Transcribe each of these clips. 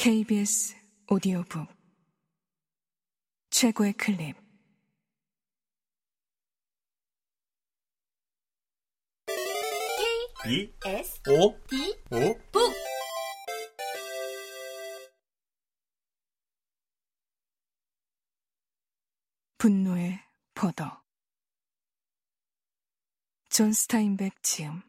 KBS 오디오북. 최고의 클립. B S O D O 북. 분노의 포도. 존 스타인백 지음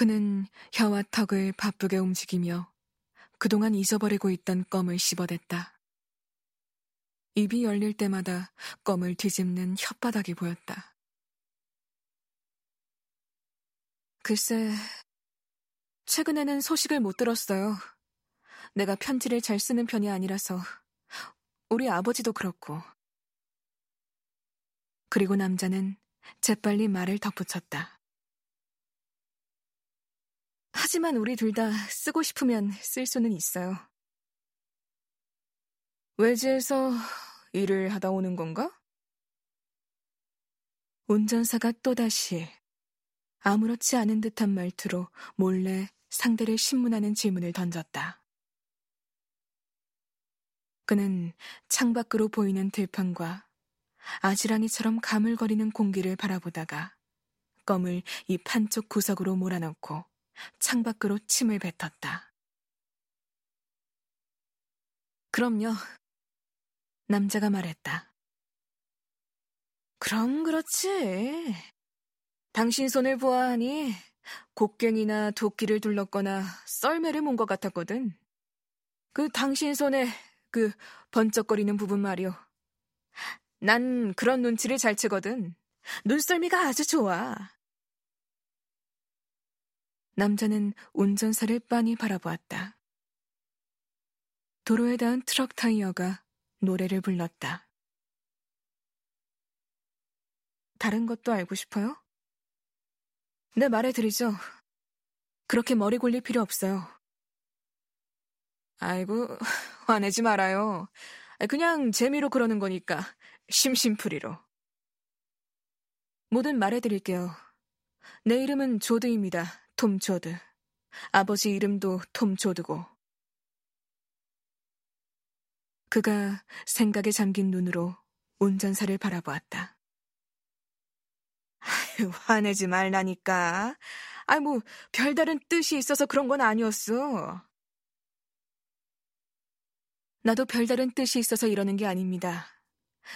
그는 혀와 턱을 바쁘게 움직이며 그동안 잊어버리고 있던 껌을 씹어댔다. 입이 열릴 때마다 껌을 뒤집는 혓바닥이 보였다. 글쎄, 최근에는 소식을 못 들었어요. 내가 편지를 잘 쓰는 편이 아니라서. 우리 아버지도 그렇고. 그리고 남자는 재빨리 말을 덧붙였다. 하지만 우리 둘 다 쓰고 싶으면 쓸 수는 있어요. 외지에서 일을 하다 오는 건가? 운전사가 또다시 아무렇지 않은 듯한 말투로 몰래 상대를 신문하는 질문을 던졌다. 그는 창밖으로 보이는 들판과 아지랑이처럼 가물거리는 공기를 바라보다가 껌을 입 한쪽 구석으로 몰아넣고 창밖으로 침을 뱉었다. 그럼요. 남자가 말했다. 그럼 그렇지. 당신 손을 보아하니 곡괭이나 도끼를 둘렀거나 썰매를 몬 것 같았거든. 그 당신 손에 그 번쩍거리는 부분 말이오. 난 그런 눈치를 잘 채거든. 눈썰미가 아주 좋아. 남자는 운전사를 빤히 바라보았다. 도로에 닿은 트럭 타이어가 노래를 불렀다. 다른 것도 알고 싶어요? 네, 말해 드리죠. 그렇게 머리 굴릴 필요 없어요. 아이고, 화내지 말아요. 그냥 재미로 그러는 거니까, 심심풀이로. 뭐든 말해 드릴게요. 내 이름은 조드입니다. 톰 조드. 아버지 이름도 톰 조드고. 그가 생각에 잠긴 눈으로 운전사를 바라보았다. 화내지 말라니까. 아이, 뭐, 별다른 뜻이 있어서 그런 건 아니었어. 나도 별다른 뜻이 있어서 이러는 게 아닙니다.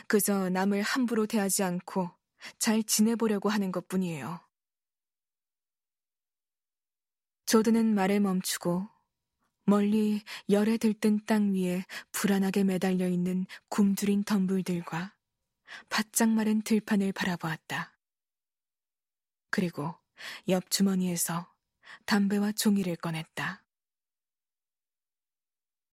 그저 남을 함부로 대하지 않고 잘 지내보려고 하는 것 뿐이에요. 조드는 말을 멈추고 멀리 열에 들뜬 땅 위에 불안하게 매달려 있는 굶주린 덤불들과 바짝 마른 들판을 바라보았다. 그리고 옆 주머니에서 담배와 종이를 꺼냈다.